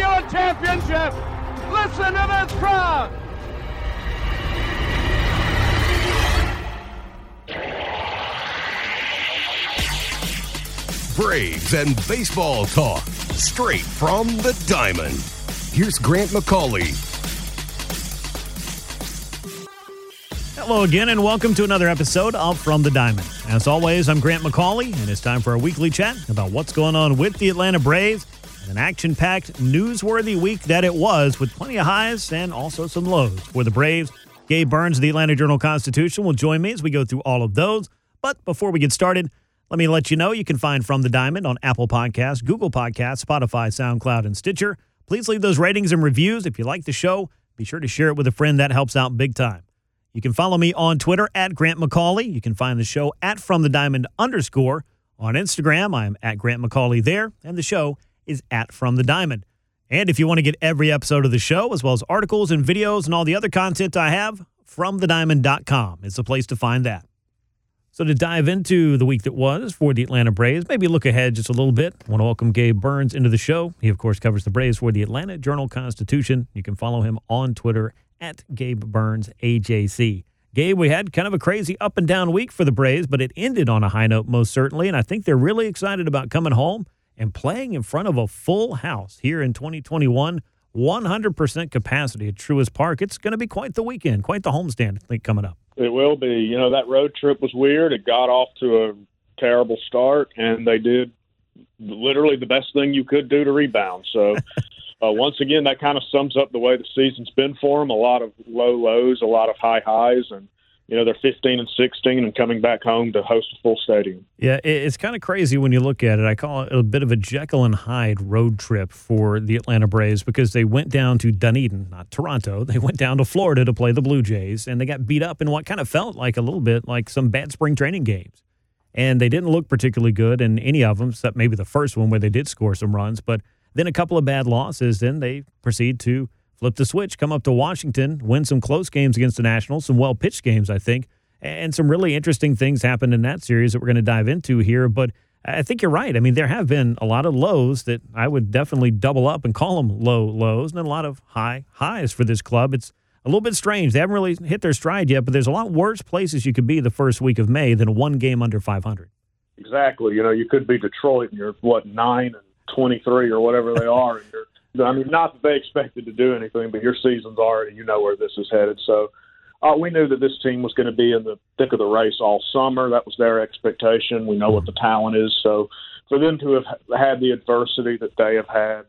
have given championship. Listen to this crowd. Braves and baseball talk straight from the diamond. Here's Grant McCauley. Hello again, and welcome to another episode of From the Diamond. As always, I'm Grant McCauley, and it's time for our weekly chat about what's going on with the Atlanta Braves. An action packed, newsworthy week that it was, with plenty of highs and also some lows for the Braves. Gabe Burns of the Atlanta Journal Constitution will join me as we go through all of those. But before we get started, let me let you know you can find From the Diamond on Apple Podcasts, Google Podcasts, Spotify, SoundCloud, and Stitcher. Please leave those ratings and reviews. If you like the show, be sure to share it with a friend. That helps out big time. You can follow me on Twitter at Grant McCauley. You can find the show at From the Diamond underscore. On Instagram, I'm at Grant McCauley there, and the show is at From the Diamond. And if you want to get every episode of the show, as well as articles and videos and all the other content I have, FromTheDiamond.com is the place to find that. So to dive into the week that was for the Atlanta Braves, maybe look ahead just a little bit. I want to welcome Gabe Burns into the show. He, of course, covers the Braves for the Atlanta Journal Constitution. You can follow him on Twitter at Gabe Burns AJC. Gabe, we had kind of a crazy up and down week for the Braves, but it ended on a high note most certainly, and I think they're really excited about coming home and playing in front of a full house here in 2021. 100% capacity at Truist Park. It's going to be quite the weekend, quite the homestand, I think, coming up. It will be. You know, that road trip was weird. It got off to a terrible start, and they did literally the best thing you could do to rebound. So, uh, once again, that kind of sums up the way the season's been for them. A lot of low lows, a lot of high highs, and you know they're 15 and 16 and coming back home to host a full stadium. Yeah, it's kind of crazy when you look at it. I call it a bit of a Jekyll and Hyde road trip for the Atlanta Braves because they went down to Dunedin, not Toronto. They went down to Florida to play the Blue Jays, and they got beat up in what kind of felt like a little bit like some bad spring training games. And they didn't look particularly good in any of them, except maybe the first one where they did score some runs. But then a couple of bad losses. Then they proceed to flip the switch, come up to Washington, win some close games against the Nationals, some well pitched games, I think, and some really interesting things happened in that series that we're going to dive into here. But I think you're right. I mean, there have been a lot of lows that I would definitely double up and call them low lows, and then a lot of high highs for this club. It's a little bit strange. They haven't really hit their stride yet, but there's a lot worse places you could be the first week of May than one game under 500. Exactly. You know, you could be Detroit and you're, what, 9 and 23 or whatever they are, and you're I mean, not that they expected to do anything, but your season's already, you know where this is headed. So uh, we knew that this team was going to be in the thick of the race all summer. That was their expectation. We know what the talent is. So for them to have had the adversity that they have had,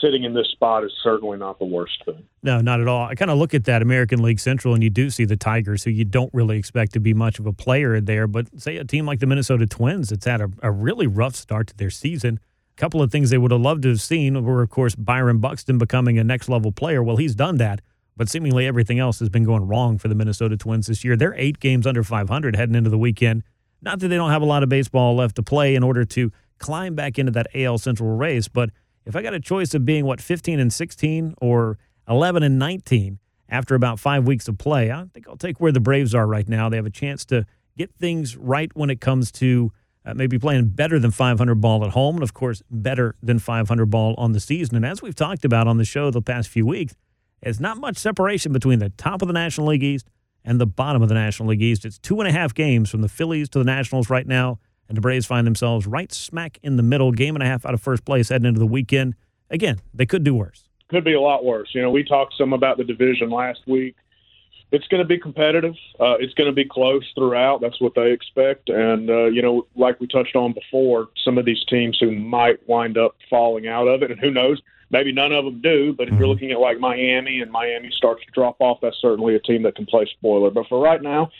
sitting in this spot is certainly not the worst thing. No, not at all. I kind of look at that American League Central, and you do see the Tigers, who you don't really expect to be much of a player there. But say a team like the Minnesota Twins, that's had a, a really rough start to their season couple of things they would have loved to have seen were, of course, Byron Buxton becoming a next level player. Well, he's done that, but seemingly everything else has been going wrong for the Minnesota Twins this year. They're eight games under 500 heading into the weekend. Not that they don't have a lot of baseball left to play in order to climb back into that AL Central race, but if I got a choice of being what 15 and 16 or 11 and 19 after about five weeks of play, I think I'll take where the Braves are right now. They have a chance to get things right when it comes to uh, maybe playing better than 500 ball at home, and of course, better than 500 ball on the season. And as we've talked about on the show the past few weeks, there's not much separation between the top of the National League East and the bottom of the National League East. It's two and a half games from the Phillies to the Nationals right now, and the Braves find themselves right smack in the middle, game and a half out of first place heading into the weekend. Again, they could do worse. Could be a lot worse. You know, we talked some about the division last week it's going to be competitive. Uh, it's going to be close throughout. That's what they expect. And, uh, you know, like we touched on before, some of these teams who might wind up falling out of it, and who knows, maybe none of them do. But if you're looking at like Miami and Miami starts to drop off, that's certainly a team that can play spoiler. But for right now,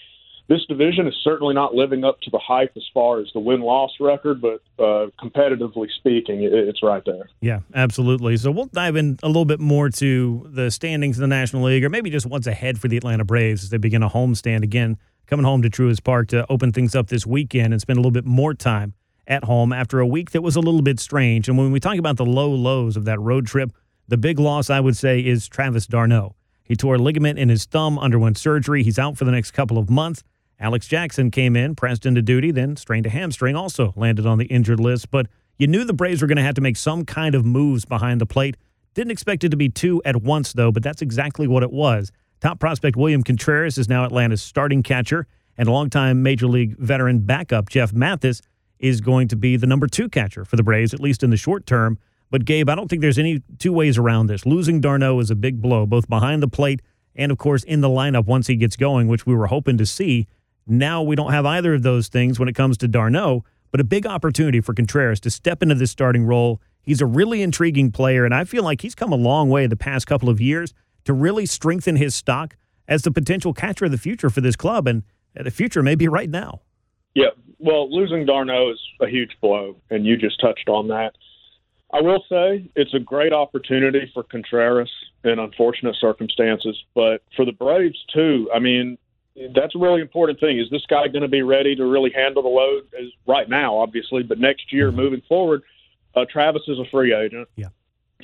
this division is certainly not living up to the hype as far as the win loss record, but uh, competitively speaking, it, it's right there. Yeah, absolutely. So we'll dive in a little bit more to the standings in the National League, or maybe just what's ahead for the Atlanta Braves as they begin a homestand again, coming home to Truist Park to open things up this weekend and spend a little bit more time at home after a week that was a little bit strange. And when we talk about the low lows of that road trip, the big loss I would say is Travis d'Arnaud. He tore a ligament in his thumb, underwent surgery. He's out for the next couple of months. Alex Jackson came in, pressed into duty, then strained a hamstring, also landed on the injured list. But you knew the Braves were going to have to make some kind of moves behind the plate. Didn't expect it to be two at once, though, but that's exactly what it was. Top prospect William Contreras is now Atlanta's starting catcher, and longtime Major League veteran backup Jeff Mathis is going to be the number two catcher for the Braves, at least in the short term. But, Gabe, I don't think there's any two ways around this. Losing d'Arnaud is a big blow, both behind the plate and, of course, in the lineup once he gets going, which we were hoping to see. Now we don't have either of those things when it comes to d'Arnaud, but a big opportunity for Contreras to step into this starting role. He's a really intriguing player, and I feel like he's come a long way the past couple of years to really strengthen his stock as the potential catcher of the future for this club, and the future may be right now. Yeah, well, losing d'Arnaud is a huge blow, and you just touched on that. I will say it's a great opportunity for Contreras in unfortunate circumstances, but for the Braves too. I mean, that's a really important thing. Is this guy going to be ready to really handle the load? As right now, obviously, but next year, mm-hmm. moving forward, uh, Travis is a free agent. Yeah.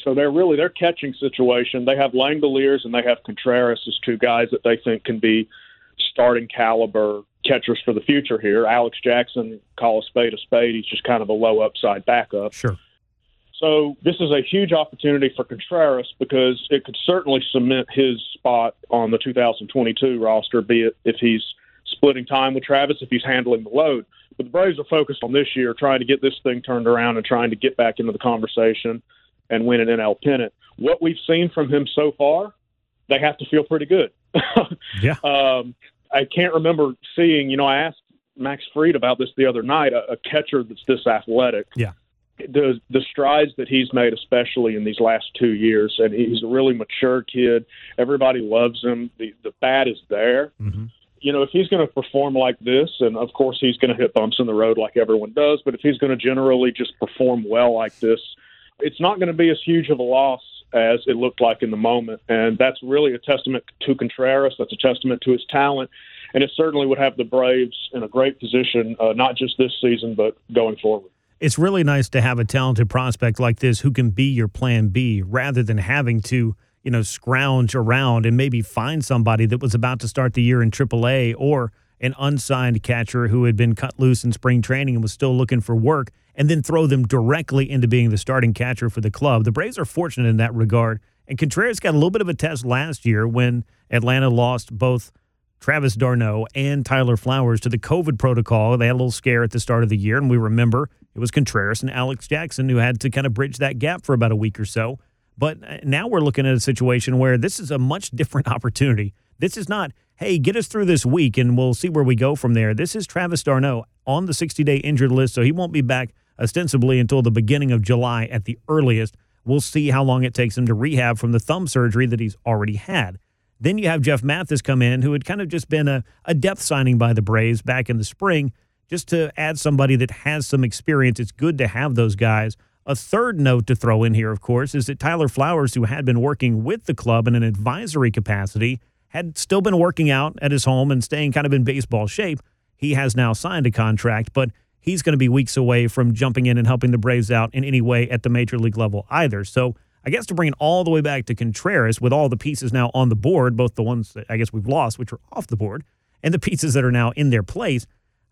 So they're really their catching situation. They have Langeliers and they have Contreras as two guys that they think can be starting caliber catchers for the future here. Alex Jackson, call a spade a spade. He's just kind of a low upside backup. Sure. So this is a huge opportunity for Contreras because it could certainly cement his spot on the 2022 roster, be it if he's splitting time with Travis, if he's handling the load. But the Braves are focused on this year, trying to get this thing turned around and trying to get back into the conversation and win an NL pennant. What we've seen from him so far, they have to feel pretty good. yeah. Um, I can't remember seeing, you know, I asked Max Fried about this the other night, a, a catcher that's this athletic. Yeah the the strides that he's made, especially in these last two years, and he's a really mature kid. Everybody loves him. The the bat is there. Mm-hmm. You know, if he's going to perform like this, and of course he's going to hit bumps in the road like everyone does, but if he's going to generally just perform well like this, it's not going to be as huge of a loss as it looked like in the moment. And that's really a testament to Contreras. That's a testament to his talent. And it certainly would have the Braves in a great position, uh, not just this season, but going forward it's really nice to have a talented prospect like this who can be your plan B rather than having to, you know, scrounge around and maybe find somebody that was about to start the year in AAA or an unsigned catcher who had been cut loose in spring training and was still looking for work and then throw them directly into being the starting catcher for the club. The Braves are fortunate in that regard. And Contreras got a little bit of a test last year when Atlanta lost both Travis d'Arnaud and Tyler Flowers to the COVID protocol. They had a little scare at the start of the year, and we remember it was Contreras and Alex Jackson who had to kind of bridge that gap for about a week or so. But uh, now we're looking at a situation where this is a much different opportunity. This is not, hey, get us through this week and we'll see where we go from there. This is Travis d'Arnaud on the 60 day injured list, so he won't be back ostensibly until the beginning of July at the earliest. We'll see how long it takes him to rehab from the thumb surgery that he's already had. Then you have Jeff Mathis come in, who had kind of just been a, a depth signing by the Braves back in the spring just to add somebody that has some experience. It's good to have those guys. A third note to throw in here, of course, is that Tyler Flowers, who had been working with the club in an advisory capacity, had still been working out at his home and staying kind of in baseball shape. He has now signed a contract, but he's going to be weeks away from jumping in and helping the Braves out in any way at the major league level either. So I guess to bring it all the way back to Contreras with all the pieces now on the board, both the ones that I guess we've lost, which are off the board, and the pieces that are now in their place,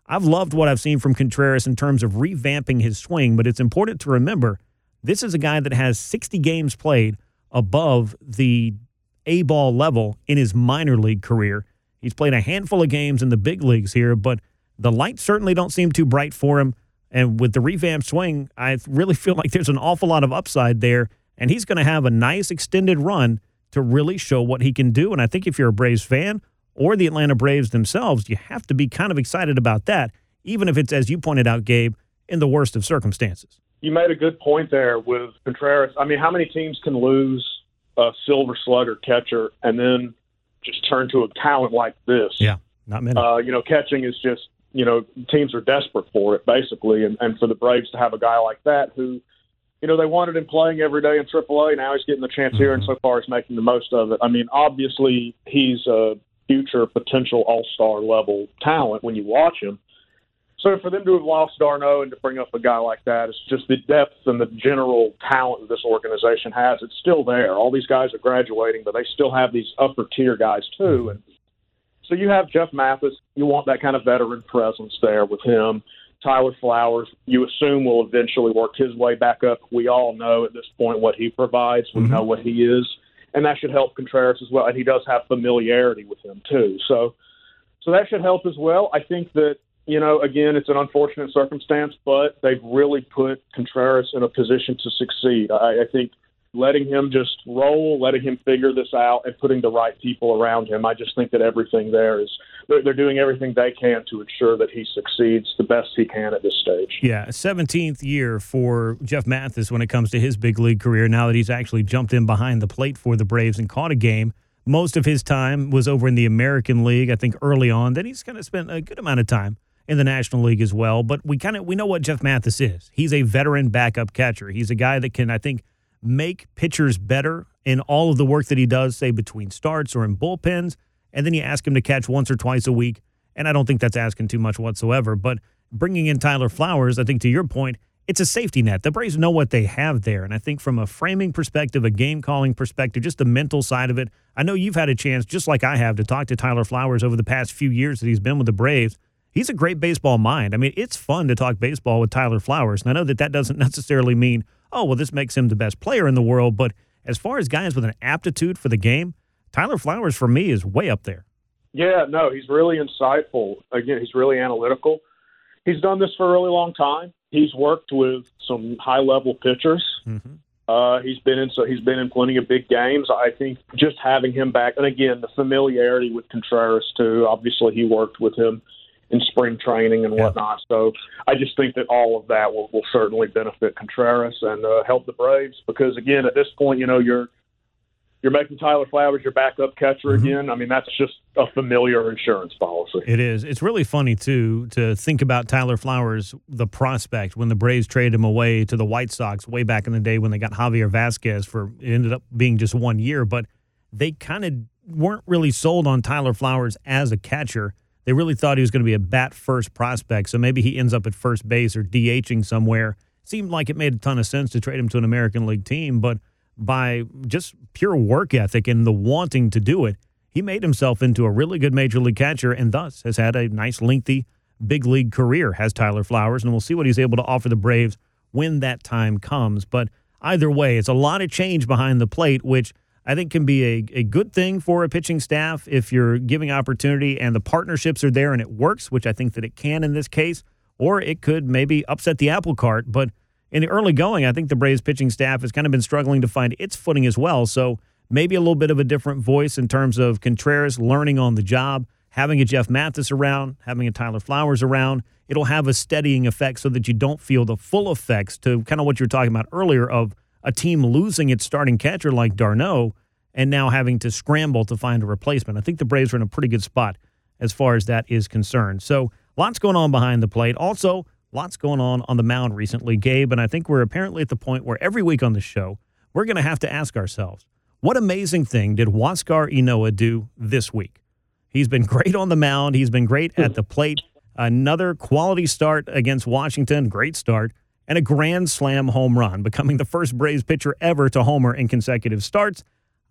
I've loved what I've seen from Contreras in terms of revamping his swing, but it's important to remember this is a guy that has 60 games played above the A ball level in his minor league career. He's played a handful of games in the big leagues here, but the lights certainly don't seem too bright for him. And with the revamped swing, I really feel like there's an awful lot of upside there. And he's going to have a nice extended run to really show what he can do. And I think if you're a Braves fan or the Atlanta Braves themselves, you have to be kind of excited about that, even if it's, as you pointed out, Gabe, in the worst of circumstances. You made a good point there with Contreras. I mean, how many teams can lose a silver slugger catcher and then just turn to a talent like this? Yeah. Not many. Uh, you know, catching is just you know teams are desperate for it basically, and and for the Braves to have a guy like that who, you know, they wanted him playing every day in AAA. Now he's getting the chance here, and so far he's making the most of it. I mean, obviously he's a future potential All Star level talent when you watch him. So for them to have lost d'Arnaud and to bring up a guy like that, it's just the depth and the general talent that this organization has. It's still there. All these guys are graduating, but they still have these upper tier guys too. And so you have Jeff Mathis. You want that kind of veteran presence there with him. Tyler Flowers, you assume will eventually work his way back up. We all know at this point what he provides. We mm-hmm. know what he is, and that should help Contreras as well. And he does have familiarity with him too. So, so that should help as well. I think that you know, again, it's an unfortunate circumstance, but they've really put Contreras in a position to succeed. I, I think letting him just roll, letting him figure this out, and putting the right people around him. I just think that everything there is they're, they're doing everything they can to ensure that he succeeds the best he can at this stage. Yeah, 17th year for Jeff Mathis when it comes to his big league career. Now that he's actually jumped in behind the plate for the Braves and caught a game. Most of his time was over in the American League, I think early on. Then he's kind of spent a good amount of time in the National League as well. But we kind of we know what Jeff Mathis is. He's a veteran backup catcher. He's a guy that can, I think, make pitchers better in all of the work that he does, say between starts or in bullpens. And then you ask him to catch once or twice a week. And I don't think that's asking too much whatsoever. But bringing in Tyler Flowers, I think to your point, it's a safety net. The Braves know what they have there. And I think from a framing perspective, a game calling perspective, just the mental side of it, I know you've had a chance, just like I have, to talk to Tyler Flowers over the past few years that he's been with the Braves he's a great baseball mind. I mean, it's fun to talk baseball with Tyler Flowers. And I know that that doesn't necessarily mean, oh, well, this makes him the best player in the world. But as far as guys with an aptitude for the game, Tyler Flowers for me is way up there. Yeah, no, he's really insightful. Again, he's really analytical. He's done this for a really long time. He's worked with some high level pitchers. Mm-hmm. Uh, he's been in so he's been in plenty of big games. I think just having him back, and again the familiarity with Contreras too. Obviously, he worked with him in spring training and whatnot. So I just think that all of that will, will certainly benefit Contreras and uh, help the Braves because again, at this point, you know, you're you're making Tyler Flowers your backup catcher mm-hmm. again. I mean, that's just a familiar insurance policy. It is. It's really funny too to think about Tyler Flowers, the prospect, when the Braves traded him away to the White Sox way back in the day when they got Javier Vazquez for it ended up being just one year, but they kind of weren't really sold on Tyler Flowers as a catcher they really thought he was going to be a bat first prospect. So maybe he ends up at first base or DHing somewhere. Seemed like it made a ton of sense to trade him to an American League team, but by just pure work ethic and the wanting to do it, he made himself into a really good major league catcher and thus has had a nice, lengthy big league career, has Tyler Flowers. And we'll see what he's able to offer the Braves when that time comes. But either way, it's a lot of change behind the plate, which I think can be a, a good thing for a pitching staff if you're giving opportunity and the partnerships are there and it works, which I think that it can in this case, or it could maybe upset the apple cart. But in the early going, I think the Braves pitching staff has kind of been struggling to find its footing as well. So maybe a little bit of a different voice in terms of Contreras learning on the job, having a Jeff Mathis around, having a Tyler Flowers around. It'll have a steadying effect so that you don't feel the full effects to kind of what you were talking about earlier of a team losing its starting catcher like d'Arnaud and now having to scramble to find a replacement. I think the Braves are in a pretty good spot as far as that is concerned. So lots going on behind the plate. Also, lots going on on the mound recently, Gabe. And I think we're apparently at the point where every week on the show, we're going to have to ask ourselves, what amazing thing did Huascar Ynoa do this week? He's been great on the mound. He's been great at the plate. Another quality start against Washington, great start and a grand slam home run, becoming the first Braves pitcher ever to homer in consecutive starts.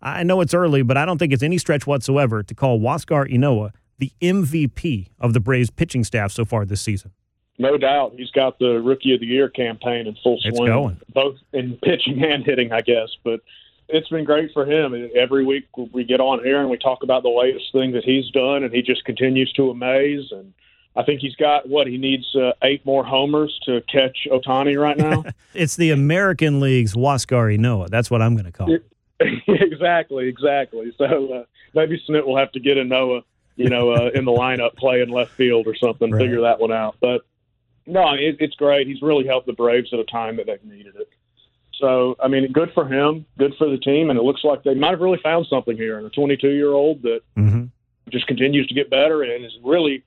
I know it's early, but I don't think it's any stretch whatsoever to call Huascar Ynoa the MVP of the Braves pitching staff so far this season. No doubt. He's got the Rookie of the Year campaign in full swing. It's going. Both in pitching and hitting, I guess. But it's been great for him. Every week we get on here and we talk about the latest thing that he's done, and he just continues to amaze. And – I think he's got what he needs uh, eight more homers to catch Ohtani right now. it's the American League's Huascar Ynoa. That's what I'm going to call it. exactly, exactly. So uh, maybe Snit will have to get a Ynoa, you know, uh, in the lineup playing left field or something. Right. Figure that one out. But no, it, it's great. He's really helped the Braves at a time that they've needed it. So I mean, good for him, good for the team, and it looks like they might have really found something here in a 22 year old that. Mm-hmm just continues to get better and is really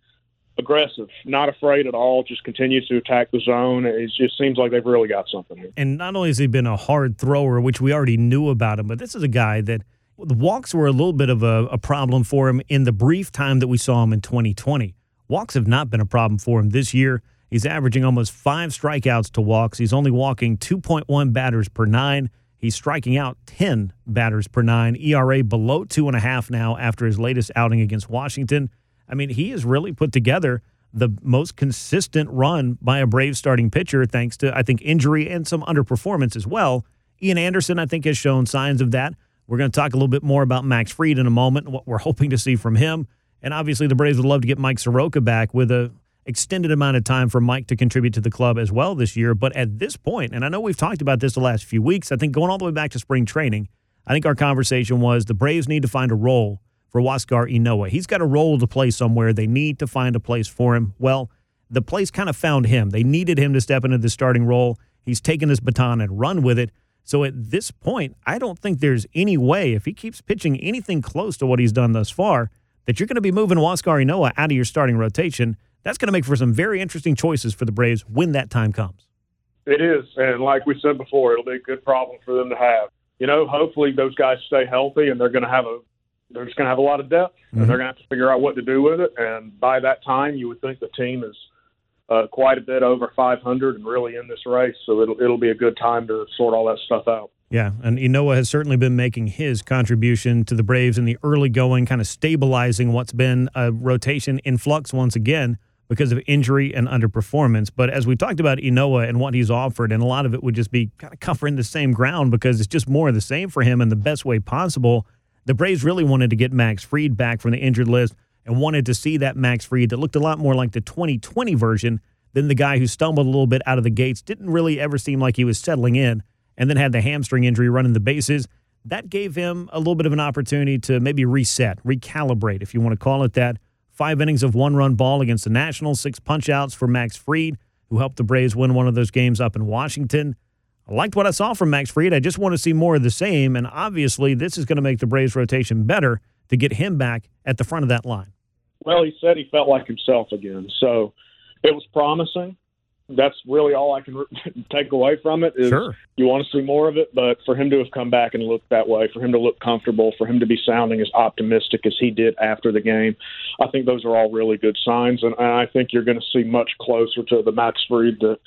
aggressive, not afraid at all, just continues to attack the zone. It just seems like they've really got something here. And not only has he been a hard thrower, which we already knew about him, but this is a guy that the walks were a little bit of a, a problem for him in the brief time that we saw him in 2020. Walks have not been a problem for him this year. He's averaging almost five strikeouts to walks. He's only walking 2.1 batters per nine. He's striking out 10 batters per nine. ERA below two and a half now after his latest outing against Washington. I mean, he has really put together the most consistent run by a Brave starting pitcher, thanks to, I think, injury and some underperformance as well. Ian Anderson, I think, has shown signs of that. We're going to talk a little bit more about Max Fried in a moment, what we're hoping to see from him. And obviously, the Braves would love to get Mike Soroka back with a extended amount of time for Mike to contribute to the club as well this year. But at this point, and I know we've talked about this the last few weeks, I think going all the way back to spring training, I think our conversation was the Braves need to find a role for Huascar Ynoa. He's got a role to play somewhere. They need to find a place for him. Well, the place kind of found him. They needed him to step into the starting role. He's taken his baton and run with it. So at this point, I don't think there's any way, if he keeps pitching anything close to what he's done thus far, that you're going to be moving Ynoa out of your starting rotation. That's going to make for some very interesting choices for the Braves when that time comes. It is. And like we said before, it'll be a good problem for them to have. You know, hopefully those guys stay healthy and they're going to have a they're just going to have a lot of depth, mm-hmm. and they're going to have to figure out what to do with it. And by that time, you would think the team is uh, quite a bit over 500 and really in this race. So it'll it'll be a good time to sort all that stuff out. Yeah, and Ynoa has certainly been making his contribution to the Braves in the early going, kind of stabilizing what's been a rotation in flux once again because of injury and underperformance. But as we talked about Ynoa and what he's offered, and a lot of it would just be kind of covering the same ground because it's just more of the same for him in the best way possible. The Braves really wanted to get Max Fried back from the injured list and wanted to see that Max Fried that looked a lot more like the 2020 version than the guy who stumbled a little bit out of the gates, didn't really ever seem like he was settling in, and then had the hamstring injury running the bases. That gave him a little bit of an opportunity to maybe reset, recalibrate, if you want to call it that. Five innings of one run ball against the Nationals, six punchouts for Max Fried, who helped the Braves win one of those games up in Washington. I liked what I saw from Max Fried. I just want to see more of the same. And obviously, this is going to make the Braves rotation better to get him back at the front of that line. Well, he said he felt like himself again. So it was promising. That's really all I can re- take away from it. Is sure. You want to see more of it, but for him to have come back and look that way, for him to look comfortable, for him to be sounding as optimistic as he did after the game, I think those are all really good signs. And, and I think you're going to see much closer to the Max Fried that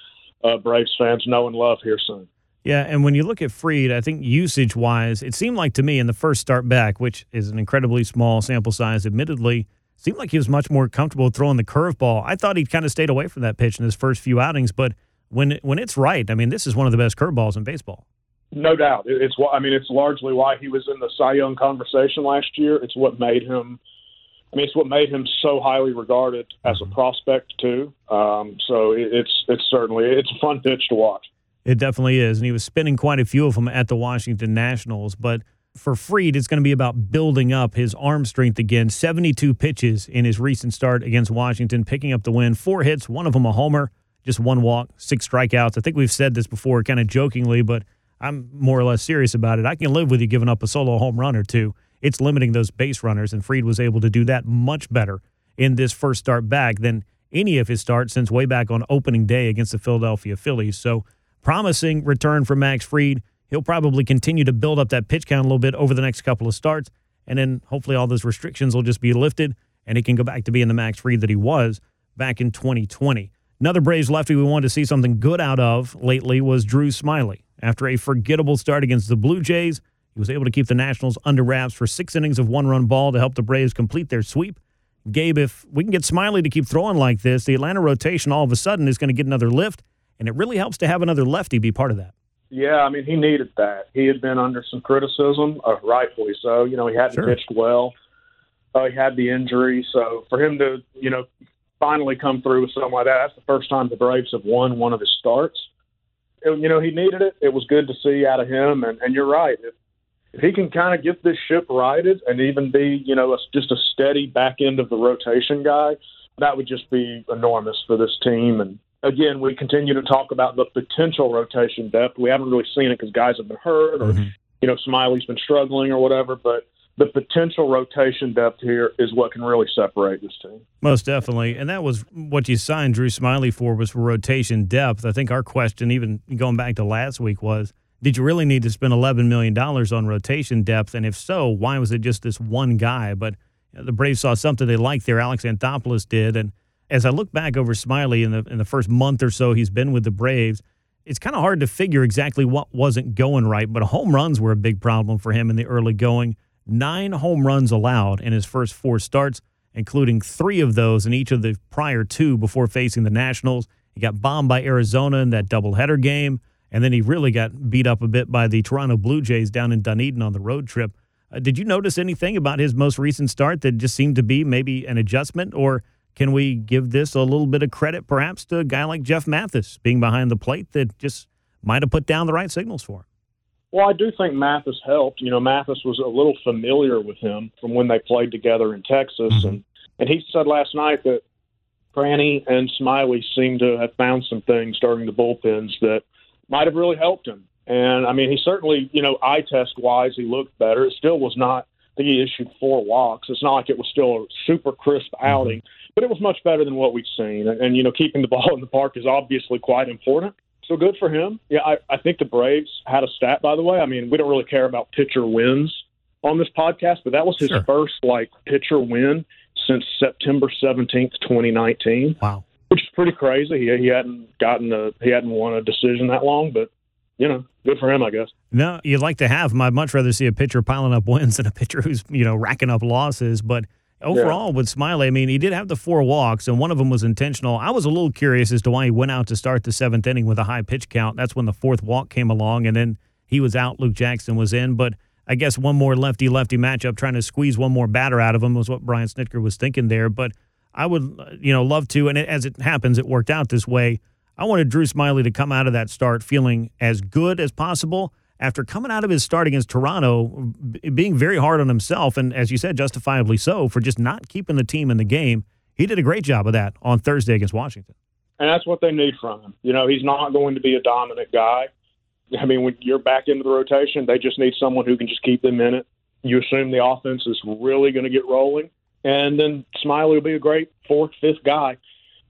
uh, Braves fans know and love here soon. Yeah, and when you look at Fried, I think usage wise, it seemed like to me in the first start back, which is an incredibly small sample size, admittedly, seemed like he was much more comfortable throwing the curveball. I thought he kind of stayed away from that pitch in his first few outings, but when when it's right, I mean, this is one of the best curveballs in baseball. No doubt, it's I mean, it's largely why he was in the Cy Young conversation last year. It's what made him. I mean, it's what made him so highly regarded as a mm-hmm. prospect too. Um, so it, it's it's certainly it's a fun pitch to watch. It definitely is. And he was spinning quite a few of them at the Washington Nationals. But for Fried, it's going to be about building up his arm strength again. 72 pitches in his recent start against Washington, picking up the win. Four hits, one of them a homer, just one walk, six strikeouts. I think we've said this before kind of jokingly, but I'm more or less serious about it. I can live with you giving up a solo home run or two. It's limiting those base runners, and Fried was able to do that much better in this first start back than any of his starts since way back on opening day against the Philadelphia Phillies. So, promising return for Max Fried. He'll probably continue to build up that pitch count a little bit over the next couple of starts, and then hopefully all those restrictions will just be lifted and he can go back to being the Max Fried that he was back in 2020. Another Braves lefty we wanted to see something good out of lately was Drew Smyly. After a forgettable start against the Blue Jays, he was able to keep the Nationals under wraps for six innings of one run ball to help the Braves complete their sweep. Gabe, if we can get Smyly to keep throwing like this, the Atlanta rotation all of a sudden is going to get another lift and it really helps to have another lefty be part of that. Yeah, I mean, he needed that. He had been under some criticism, uh, rightfully so. You know, he hadn't sure. pitched well. Uh, he had the injury, so for him to, you know, finally come through with something like that, that's the first time the Braves have won one of his starts. It, you know, he needed it. It was good to see out of him, and, and you're right. If, if he can kind of get this ship righted and even be, you know, a, just a steady back end of the rotation guy, that would just be enormous for this team. And again, we continue to talk about the potential rotation depth. We haven't really seen it because guys have been hurt or, mm-hmm. you know, Smyly's been struggling or whatever. But the potential rotation depth here is what can really separate this team. Most definitely. And that was what you signed Drew Smyly for was for rotation depth. I think our question, even going back to last week, was did you really need to spend $11 million on rotation depth? And if so, why was it just this one guy? But the Braves saw something they liked there. Alex Anthopoulos did. And as I look back over Smyly in the, in the first month or so he's been with the Braves, it's kind of hard to figure exactly what wasn't going right. But home runs were a big problem for him in the early going nine home runs allowed in his first four starts, including three of those in each of the prior two before facing the Nationals. He got bombed by Arizona in that doubleheader game, and then he really got beat up a bit by the Toronto Blue Jays down in Dunedin on the road trip. Uh, did you notice anything about his most recent start that just seemed to be maybe an adjustment, or can we give this a little bit of credit perhaps to a guy like Jeff Mathis being behind the plate that just might have put down the right signals for him? Well, I do think Mathis helped. You know, Mathis was a little familiar with him from when they played together in Texas, mm-hmm. and and he said last night that Kranny and Smyly seemed to have found some things during the bullpens that might have really helped him. And I mean, he certainly, you know, eye test wise, he looked better. It still was not. I think he issued four walks. It's not like it was still a super crisp mm-hmm. outing, but it was much better than what we've seen. And, and you know, keeping the ball in the park is obviously quite important. So good for him. Yeah, I, I think the Braves had a stat, by the way. I mean, we don't really care about pitcher wins on this podcast, but that was his sure. first like pitcher win since September seventeenth, twenty nineteen. Wow, which is pretty crazy. He he hadn't gotten a he hadn't won a decision that long, but you know, good for him, I guess. No, you'd like to have. I'd much rather see a pitcher piling up wins than a pitcher who's you know racking up losses, but overall yeah. with Smyly, I mean, he did have the four walks, and one of them was intentional. I was a little curious as to why he went out to start the seventh inning with a high pitch count. That's when the fourth walk came along, and then he was out. Luke Jackson was in, but I guess one more lefty lefty matchup, trying to squeeze one more batter out of him was what Brian Snitker was thinking there. But I would, you know, love to, and it, as it happens, it worked out this way. I wanted Drew Smyly to come out of that start feeling as good as possible after coming out of his start against Toronto, being very hard on himself, and as you said, justifiably so, for just not keeping the team in the game. He did a great job of that on Thursday against Washington. And that's what they need from him. You know, he's not going to be a dominant guy. I mean, when you're back into the rotation, they just need someone who can just keep them in it. You assume the offense is really going to get rolling, and then Smyly will be a great fourth, fifth guy,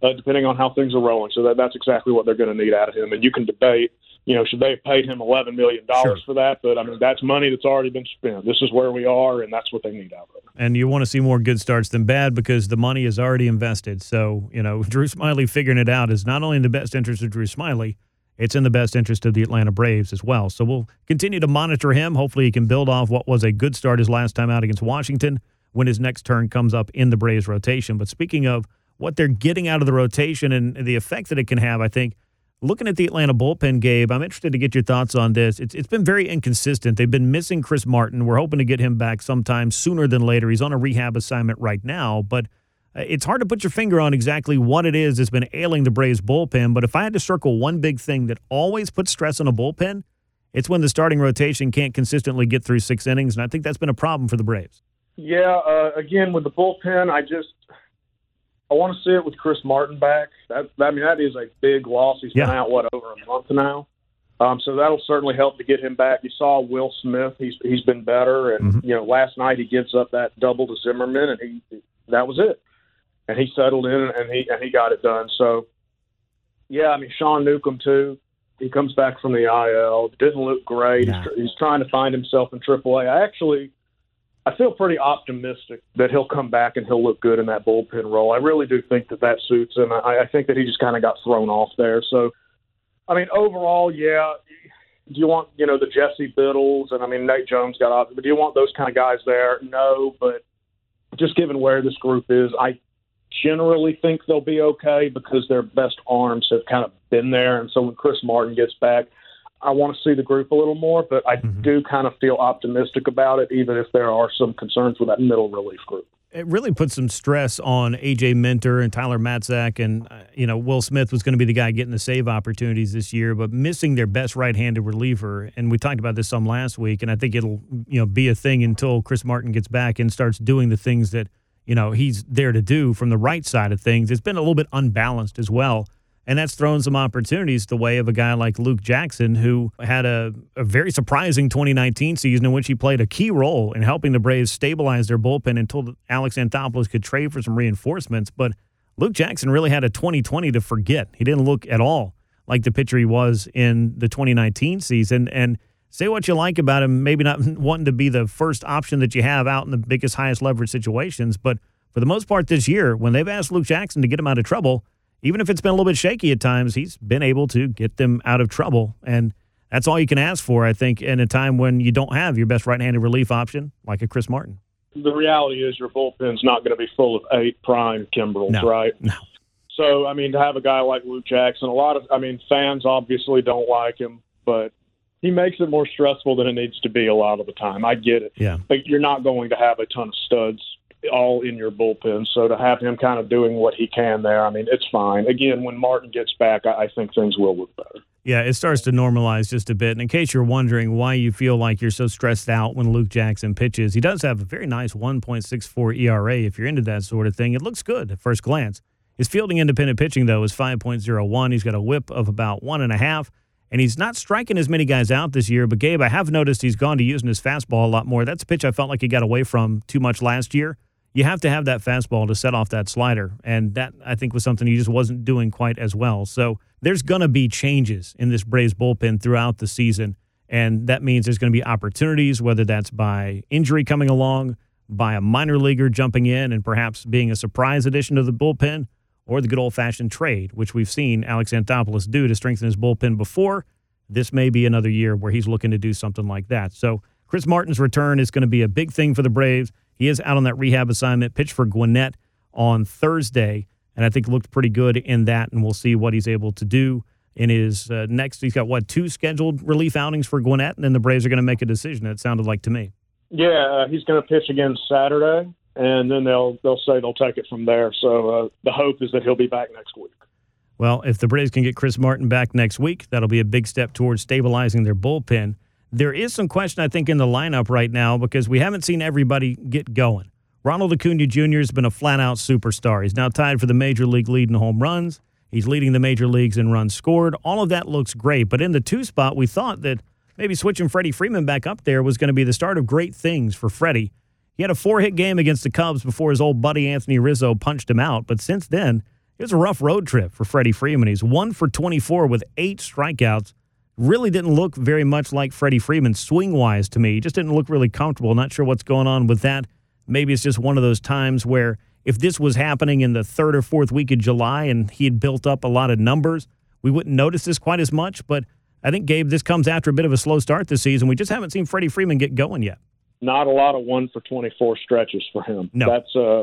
uh, depending on how things are rolling. So that, that's exactly what they're going to need out of him. And you can debate you know, should they have paid him eleven million dollars sure. for that? But I mean, that's money that's already been spent. This is where we are, and that's what they need out of it. And you want to see more good starts than bad because the money is already invested. So you know, Drew Smyly figuring it out is not only in the best interest of Drew Smyly, it's in the best interest of the Atlanta Braves as well. So we'll continue to monitor him. Hopefully, he can build off what was a good start his last time out against Washington when his next turn comes up in the Braves rotation. But speaking of what they're getting out of the rotation and the effect that it can have, I think Looking at the Atlanta bullpen, Gabe, I'm interested to get your thoughts on this. It's, it's been very inconsistent. They've been missing Chris Martin. We're hoping to get him back sometime sooner than later. He's on a rehab assignment right now, but uh, it's hard to put your finger on exactly what it is that's been ailing the Braves bullpen. But if I had to circle one big thing that always puts stress on a bullpen, it's when the starting rotation can't consistently get through six innings, and I think that's been a problem for the Braves. Yeah, uh, again with the bullpen, I just I want to see it with Chris Martin back. That, I mean, that is a big loss. He's yeah. been out what over a month now, um, so that'll certainly help to get him back. You saw Will Smith; he's he's been better, and mm-hmm. you know, last night he gives up that double to Zimmerman, and he that was it, and he settled in and he and he got it done. So, yeah, I mean, Sean Newcomb too. He comes back from the IL. Didn't look great. He's, he's trying to find himself in AAA. I actually I feel pretty optimistic that he'll come back and he'll look good in that bullpen role. I really do think that that suits him. I, I think that he just kind of got thrown off there. So, I mean, overall, yeah. Do you want you know the Jesse Biddles and I mean Nate Jones got off, but do you want those kind of guys there? No, but just given where this group is, I generally think they'll be okay because their best arms have kind of been there, and so when Chris Martin gets back, I want to see the group a little more, but I mm-hmm. do kind of feel optimistic about it, even if there are some concerns with that middle relief group. It really puts some stress on AJ Minter and Tyler Matzek, and uh, you know Will Smith was going to be the guy getting the save opportunities this year, but missing their best right-handed reliever. And we talked about this some last week, and I think it'll you know be a thing until Chris Martin gets back and starts doing the things that you know he's there to do from the right side of things. It's been a little bit unbalanced as well And that's thrown some opportunities the way of a guy like Luke Jackson, who had a, a very surprising 2019 season in which he played a key role in helping the Braves stabilize their bullpen until Alex Anthopoulos could trade for some reinforcements. But Luke Jackson really had a 2020 to forget. He didn't look at all like the pitcher he was in the 2019 season. And say what you like about him, maybe not wanting to be the first option that you have out in the biggest, highest leverage situations. But for the most part this year, when they've asked Luke Jackson to get him out of trouble, even if it's been a little bit shaky at times, he's been able to get them out of trouble. And that's all you can ask for, I think, in a time when you don't have your best right handed relief option like a Chris Martin. The reality is your bullpen's not going to be full of eight prime Kimbrels, No. right? No. So, I mean, to have a guy like Luke Jackson, a lot of, I mean, fans obviously don't like him, but he makes it more stressful than it needs to be a lot of the time. I get it. Yeah. But you're not going to have a ton of studs all in your bullpen. So to have him kind of doing what he can there, I mean, it's fine. Again, when Martin gets back, I, I think things will look better. Yeah, it starts to normalize just a bit. And in case you're wondering why you feel like you're so stressed out when Luke Jackson pitches, he does have a very nice 1.64 ERA. If you're into that sort of thing, it looks good at first glance. His fielding independent pitching, though, is 5.01. He's got a whip of about one and a half, and he's not striking as many guys out this year. But, Gabe, I have noticed he's gone to using his fastball a lot more. That's a pitch I felt like he got away from too much last year. You have to have that fastball to set off that slider, and that, I think, was something he just wasn't doing quite as well. So, there's going to be changes in this Braves bullpen throughout the season. And that means there's going to be opportunities, whether that's by injury coming along, by a minor leaguer jumping in and perhaps being a surprise addition to the bullpen, or the good old fashioned trade, which we've seen Alex Anthopoulos do to strengthen his bullpen before. This may be another year where he's looking to do something like that. So, Chris Martin's return is going to be a big thing for the Braves. He is out on that rehab assignment, pitched for Gwinnett on Thursday and I think looked pretty good in that. And we'll see what he's able to do in his uh, next. He's got what two scheduled relief outings for Gwinnett, and then the Braves are going to make a decision. It sounded like to me. Yeah, uh, he's going to pitch again Saturday, and then they'll they'll say they'll take it from there. So uh, the hope is that he'll be back next week. Well, if the Braves can get Chris Martin back next week, that'll be a big step towards stabilizing their bullpen. There is some question, I think, in the lineup right now because we haven't seen everybody get going. Ronald Acuna Jr. has been a flat out superstar. He's now tied for the major league lead in home runs. He's leading the major leagues in runs scored. All of that looks great. But in the two spot, we thought that maybe switching Freddie Freeman back up there was going to be the start of great things for Freddie. He had a four hit game against the Cubs before his old buddy Anthony Rizzo punched him out. But since then, it was a rough road trip for Freddie Freeman. He's one for 24 with eight strikeouts. Really didn't look very much like Freddie Freeman swing wise to me. He just didn't look really comfortable. Not sure what's going on with that. Maybe it's just one of those times where if this was happening in the third or fourth week of July and he had built up a lot of numbers, we wouldn't notice this quite as much. But I think, Gabe, this comes after a bit of a slow start this season. We just haven't seen Freddie Freeman get going yet. Not a lot of one for 24 stretches for him. No. That's, uh,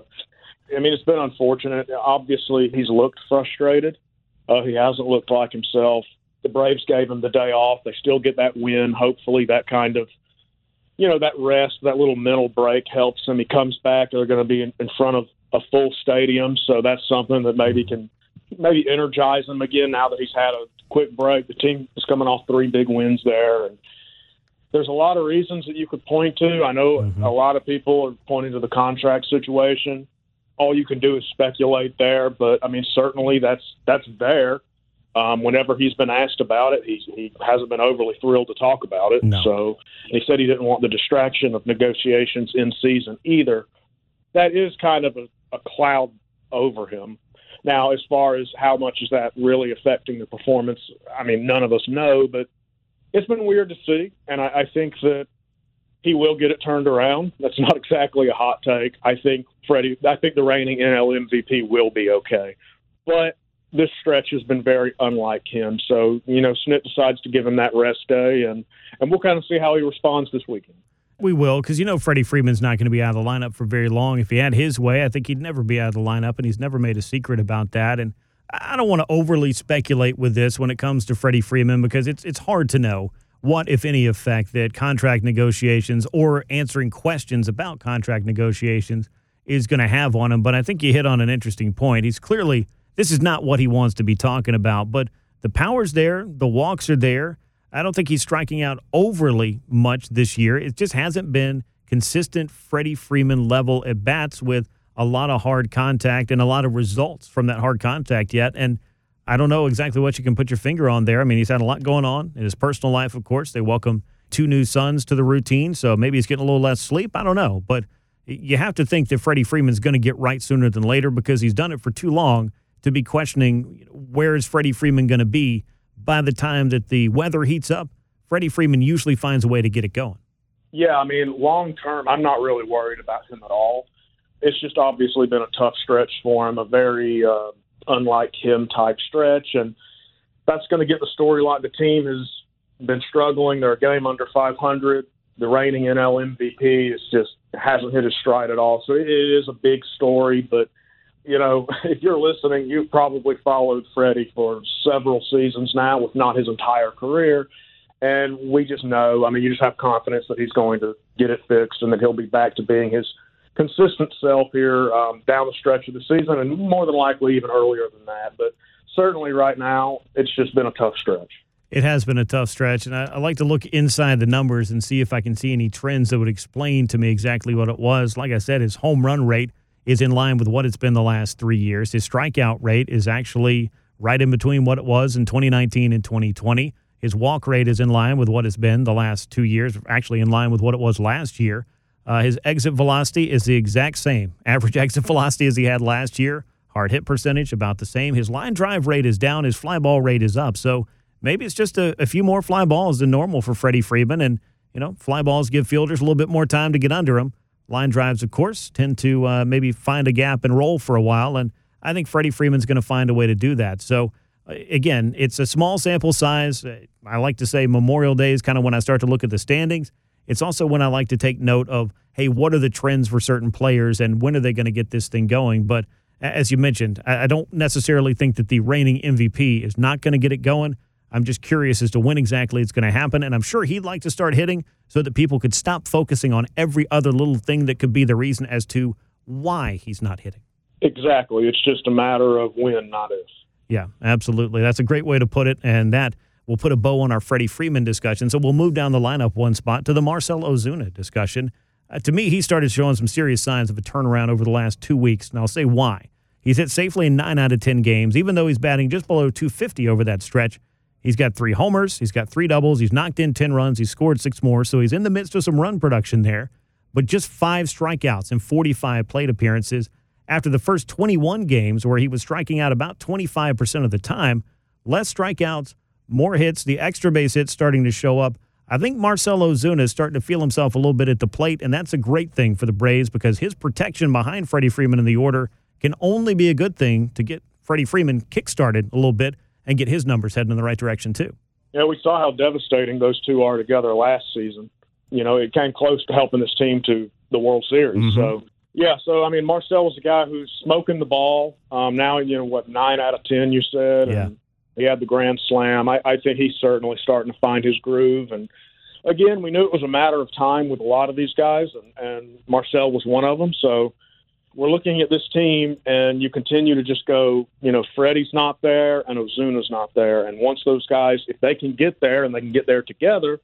I mean, it's been unfortunate. Obviously, he's looked frustrated. Uh, he hasn't looked like himself. The Braves gave him the day off. They still get that win. Hopefully, that kind of, you know, that rest, that little mental break helps him. He comes back. They're going to be in, in front of a full stadium, so that's something that maybe can maybe energize him again now that he's had a quick break. The team is coming off three big wins there, and there's a lot of reasons that you could point to. I know Mhm. a lot of people are pointing to the contract situation. All you can do is speculate there, but I mean, certainly that's that's there. Um, whenever he's been asked about it, he he hasn't been overly thrilled to talk about it. No. So he said he didn't want the distraction of negotiations in season either. That is kind of a, a cloud over him. Now, as far as how much is that really affecting the performance, I mean, none of us know, but it's been weird to see, and I, I think that he will get it turned around. That's not exactly a hot take. I think Freddie, I think the reigning NL MVP will be okay, but this stretch has been very unlike him. So you know, Snit decides to give him that rest day, and and we'll kind of see how he responds this weekend. We will, because you know Freddie Freeman's not going to be out of the lineup for very long. If he had his way, I think he'd never be out of the lineup, and he's never made a secret about that. And I don't want to overly speculate with this when it comes to Freddie Freeman because it's it's hard to know what, if any, effect that contract negotiations or answering questions about contract negotiations is going to have on him. But I think you hit on an interesting point. He's clearly this is not what he wants to be talking about, but the power's there, the walks are there. I don't think he's striking out overly much this year. It just hasn't been consistent Freddie Freeman level at bats with a lot of hard contact and a lot of results from that hard contact yet. And I don't know exactly what you can put your finger on there. I mean, he's had a lot going on in his personal life, of course. They welcome two new sons to the routine, so maybe he's getting a little less sleep. I don't know. But you have to think that Freddie Freeman's going to get right sooner than later because he's done it for too long to be questioning where is Freddie Freeman going to be by the time that the weather heats up. Freddie Freeman usually finds a way to get it going. Yeah, I mean, long term, I'm not really worried about him at all. It's just obviously been a tough stretch for him, a very uh, unlike him type stretch, and that's going to get the storyline. The team has been struggling. They're a game under 500. The reigning NL MVP is just hasn't hit his stride at all. So it is a big story, but you know, if you're listening, you've probably followed Freddie for several seasons now, if not his entire career. And we just know, I mean, you just have confidence that he's going to get it fixed and that he'll be back to being his consistent self here um, down the stretch of the season and more than likely even earlier than that. But certainly right now, it's just been a tough stretch. It has been a tough stretch, and I, I, like to look inside the numbers and see if I can see any trends that would explain to me exactly what it was. Like I said, his home run rate is in line with what it's been the last three years. His strikeout rate is actually right in between what it was in 2019 and 2020. His walk rate is in line with what it's been the last two years, actually in line with what it was last year. Uh, his exit velocity is the exact same. Average exit velocity as he had last year. Hard hit percentage about the same. His line drive rate is down. His fly ball rate is up. So maybe it's just a, a few more fly balls than normal for Freddie Freeman. And, you know, fly balls give fielders a little bit more time to get under them. Line drives, of course, tend to uh, maybe find a gap and roll for a while. And I think Freddie Freeman's going to find a way to do that. So, uh, again, it's a small sample size. I like to say Memorial Day is kind of when I start to look at the standings. It's also when I like to take note of, hey, what are the trends for certain players and when are they going to get this thing going? But as you mentioned, I don't necessarily think that the reigning MVP is not going to get it going. I'm just curious as to when exactly it's going to happen. And I'm sure he'd like to start hitting so that people could stop focusing on every other little thing that could be the reason as to why he's not hitting. Exactly. It's just a matter of when, not if. Yeah, absolutely. That's a great way to put it. And that will put a bow on our Freddie Freeman discussion. So we'll move down the lineup one spot to the Marcell Ozuna discussion. Uh, to me, he started showing some serious signs of a turnaround over the last two weeks. And I'll say why. He's hit safely in nine out of 10 games, even though he's batting just below 250 over that stretch. He's got three homers. He's got three doubles. He's knocked in 10 runs. He's scored six more. So he's in the midst of some run production there, but just five strikeouts and 45 plate appearances after the first 21 games where he was striking out about 25% of the time. Less strikeouts, more hits, the extra base hits starting to show up. I think Marcell Ozuna is starting to feel himself a little bit at the plate, and that's a great thing for the Braves because his protection behind Freddie Freeman in the order can only be a good thing to get Freddie Freeman kickstarted a little bit and get his numbers heading in the right direction too. Yeah, we saw how devastating those two are together last season. You know, it came close to helping this team to the World Series. Mm-hmm. So yeah, so I mean, Marcell was a guy who's smoking the ball. Um, now you know what, nine out of ten, you said. Yeah. And he had the grand slam. I, I think he's certainly starting to find his groove. And again, we knew it was a matter of time with a lot of these guys, and, and Marcell was one of them. So we're looking at this team, and you continue to just go, you know, Freddie's not there and Ozuna's not there. And once those guys, if they can get there and they can get there together,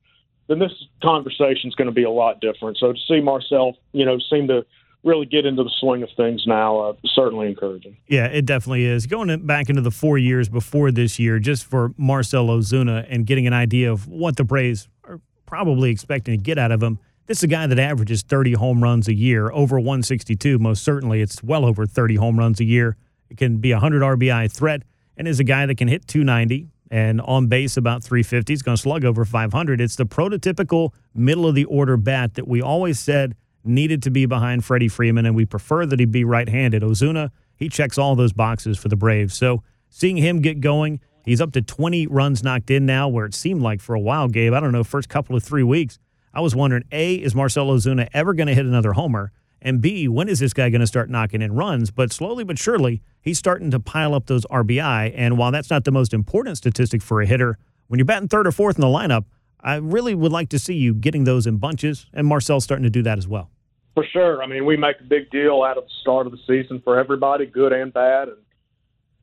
then this conversation is going to be a lot different. So to see Marcell, you know, seem to really get into the swing of things now, uh, certainly encouraging. Yeah, it definitely is. Going back into the four years before this year, just for Marcell Ozuna and getting an idea of what the Braves are probably expecting to get out of him this is a guy that averages 30 home runs a year, over 162. Most certainly, it's well over 30 home runs a year. It can be a 100 RBI threat, and is a guy that can hit 290 and on base about 350. He's going to slug over 500. It's the prototypical middle of the order bat that we always said needed to be behind Freddie Freeman, and we prefer that he be right handed. Ozuna, he checks all those boxes for the Braves. So seeing him get going, he's up to 20 runs knocked in now, where it seemed like for a while, Gabe, I don't know, first couple of three weeks, I was wondering A, is Marcell Ozuna ever going to hit another homer? And B, when is this guy going to start knocking in runs? But slowly but surely, he's starting to pile up those RBI. And while that's not the most important statistic for a hitter, when you're batting third or fourth in the lineup, I really would like to see you getting those in bunches. And Marcell's starting to do that as well. For sure. I mean, we make a big deal out of the start of the season for everybody, good and bad. And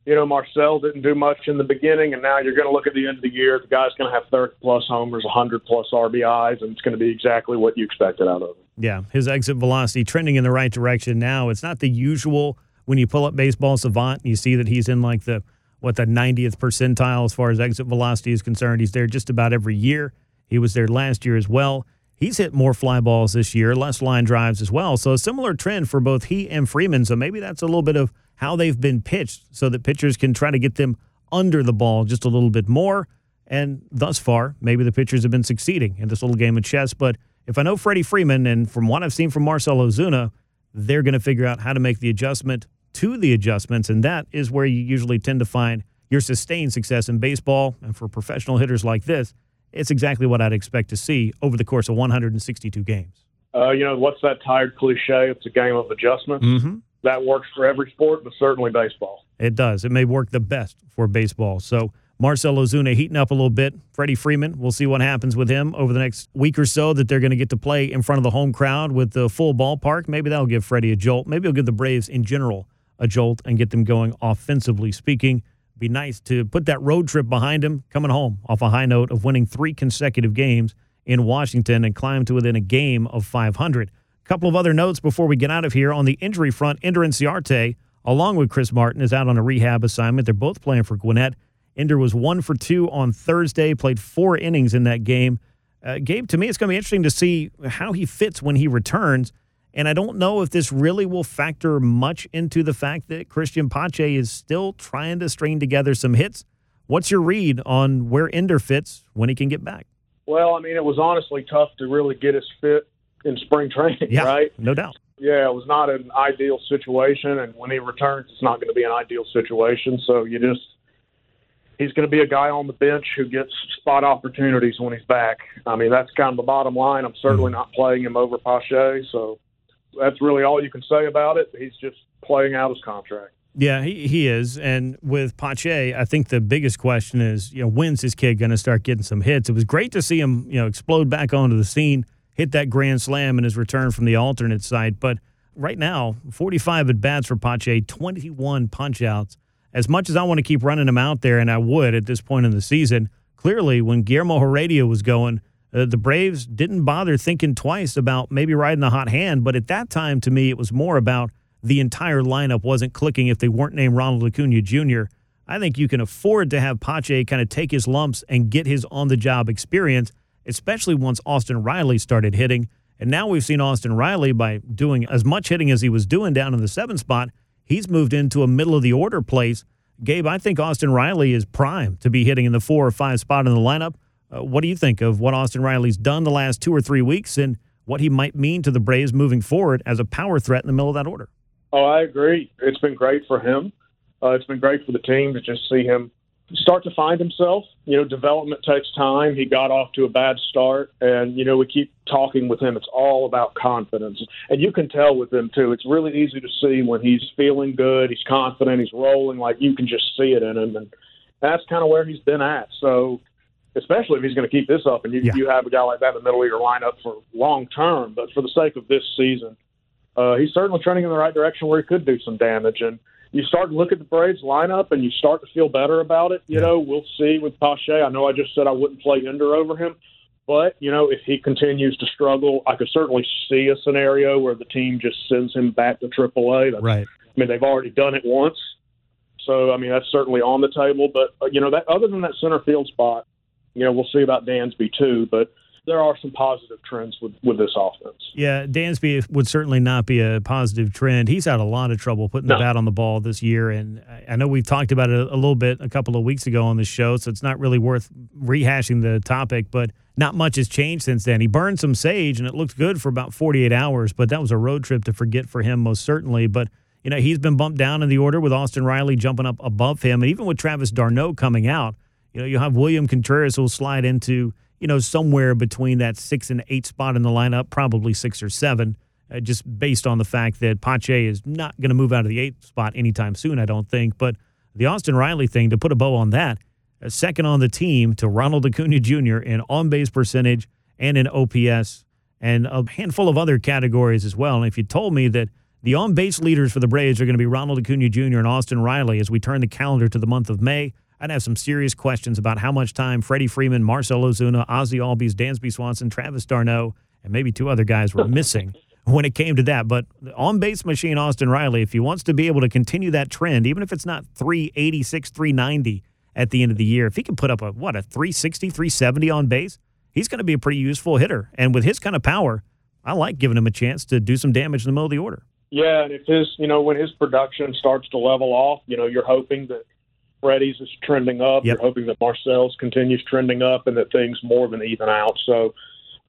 you know, Marcell didn't do much in the beginning, and now you're going to look at the end of the year. The guy's going to have 30 plus homers, 100 plus RBIs, and it's going to be exactly what you expected out of him. Yeah, his exit velocity trending in the right direction now. It's not the usual when you pull up Baseball Savant and you see that he's in like the what the 90th percentile as far as exit velocity is concerned. He's there just about every year. He was there last year as well. He's hit more fly balls this year, less line drives as well. So a similar trend for both he and Freeman. So maybe that's a little bit of how they've been pitched so that pitchers can try to get them under the ball just a little bit more. And thus far, maybe the pitchers have been succeeding in this little game of chess. But if I know Freddie Freeman, and from what I've seen from Marcell Ozuna, they're going to figure out how to make the adjustment to the adjustments. And that is where you usually tend to find your sustained success in baseball. And for professional hitters like this, it's exactly what I'd expect to see over the course of 162 games. Uh, you know, what's that tired cliche? It's a game of adjustments. Mm-hmm. That works for every sport, but certainly baseball. It does. It may work the best for baseball. So Marcell Ozuna heating up a little bit. Freddie Freeman, we'll see what happens with him over the next week or so that they're going to get to play in front of the home crowd with the full ballpark. Maybe that'll give Freddie a jolt. Maybe it'll give the Braves in general a jolt and get them going offensively speaking. Be nice to put that road trip behind him, coming home off a high note of winning three consecutive games in Washington and climb to within a game of 500. A couple of other notes before we get out of here on the injury front. Ender Inciarte, along with Chris Martin, is out on a rehab assignment. They're both playing for Gwinnett. Ender was one for two on Thursday, played four innings in that game. Uh, Gabe, to me, it's going to be interesting to see how he fits when he returns. And I don't know if this really will factor much into the fact that Christian Pache is still trying to string together some hits. What's your read on where Ender fits when he can get back? Well, I mean, it was honestly tough to really get his fit in spring training, yeah, right? No doubt. Yeah, it was not an ideal situation, and when he returns, it's not going to be an ideal situation. So you just he's going to be a guy on the bench who gets spot opportunities when he's back. I mean, that's kind of the bottom line. I'm certainly Mm-hmm. not playing him over Pache, so that's really all you can say about it. He's just playing out his contract. Yeah, he, he is. And with Pache, I think the biggest question is, you know, when's this kid going to start getting some hits? It was great to see him, you know, explode back onto the scene, hit that grand slam in his return from the alternate site. But right now, 45 at bats for Pache, 21 punch outs. As much as I want to keep running him out there, and I would at this point in the season, clearly when Guillermo Heredia was going, uh, the Braves didn't bother thinking twice about maybe riding the hot hand. But at that time, to me, it was more about the entire lineup wasn't clicking if they weren't named Ronald Acuna Jr. I think you can afford to have Pache kind of take his lumps and get his on the job experience, especially once Austin Riley started hitting. And now we've seen Austin Riley by doing as much hitting as he was doing down in the seven spot. He's moved into a middle of the order place. Gabe, I think Austin Riley is prime to be hitting in the four or five spot in the lineup. Uh, what do you think of what Austin Riley's done the last two or three weeks and what he might mean to the Braves moving forward as a power threat in the middle of that order? Oh, I agree. It's been great for him. Uh, it's been great for the team to just see him start to find himself. You know, development takes time. He got off to a bad start, and you know we keep talking with him. It's all about confidence, and you can tell with him too. It's really easy to see when he's feeling good, he's confident, he's rolling. Like you can just see it in him, and that's kind of where he's been at. So, especially if he's going to keep this up, and you Yeah. you have a guy like that in the middle of your lineup for long term. But for the sake of this season, uh, he's certainly trending in the right direction where he could do some damage. And you start to look at the Braves lineup and you start to feel better about it. You know, we'll see with Pache. I know I just said I wouldn't play Ender over him, but you know, if he continues to struggle, I could certainly see a scenario where the team just sends him back to AAA. That's, Right. I mean, they've already done it once, so I mean that's certainly on the table. But uh, you know, that other than that center field spot, you know, we'll see about Dansby too. But there are some positive trends with with this offense. Yeah, Dansby would certainly not be a positive trend. He's had a lot of trouble putting the bat on the ball this year, and I- know we've talked about it a little bit a couple of weeks ago on the show, so it's not really worth rehashing the topic. But not much has changed since then. He burned some sage, and it looked good for about 48 hours, but that was a road trip to forget for him, most certainly. But you know, he's been bumped down in the order with Austin Riley jumping up above him, and even with Travis d'Arnaud coming out. You know, you have William Contreras who will slide into you know, somewhere between that six and eight spot in the lineup, probably six or seven, uh, just based on the fact that Pache is not going to move out of the eighth spot anytime soon, I don't think. But the Austin Riley thing, to put a bow on that, uh, second on the team to Ronald Acuna Jr. in on base percentage and in OPS and a handful of other categories as well. And if you told me that the on base leaders for the Braves are going to be Ronald Acuna Jr. and Austin Riley as we turn the calendar to the month of May, I'd have some serious questions about how much time Freddie Freeman, Marcell Ozuna, Ozzy Albies, Dansby Swanson, Travis d'Arnaud, and maybe two other guys were missing when it came to that. But on base machine, Austin Riley, if he wants to be able to continue that trend, even if it's not 386, 390 at the end of the year, if he can put up a, what, a 360, 370 on base, he's going to be a pretty useful hitter. And with his kind of power, I like giving him a chance to do some damage in the middle of the order. Yeah, and if his, you know, when his production starts to level off, you know, you're hoping that Freddie's is trending up. Yep. You're hoping that Marcell's continues trending up and that things more than even out. So,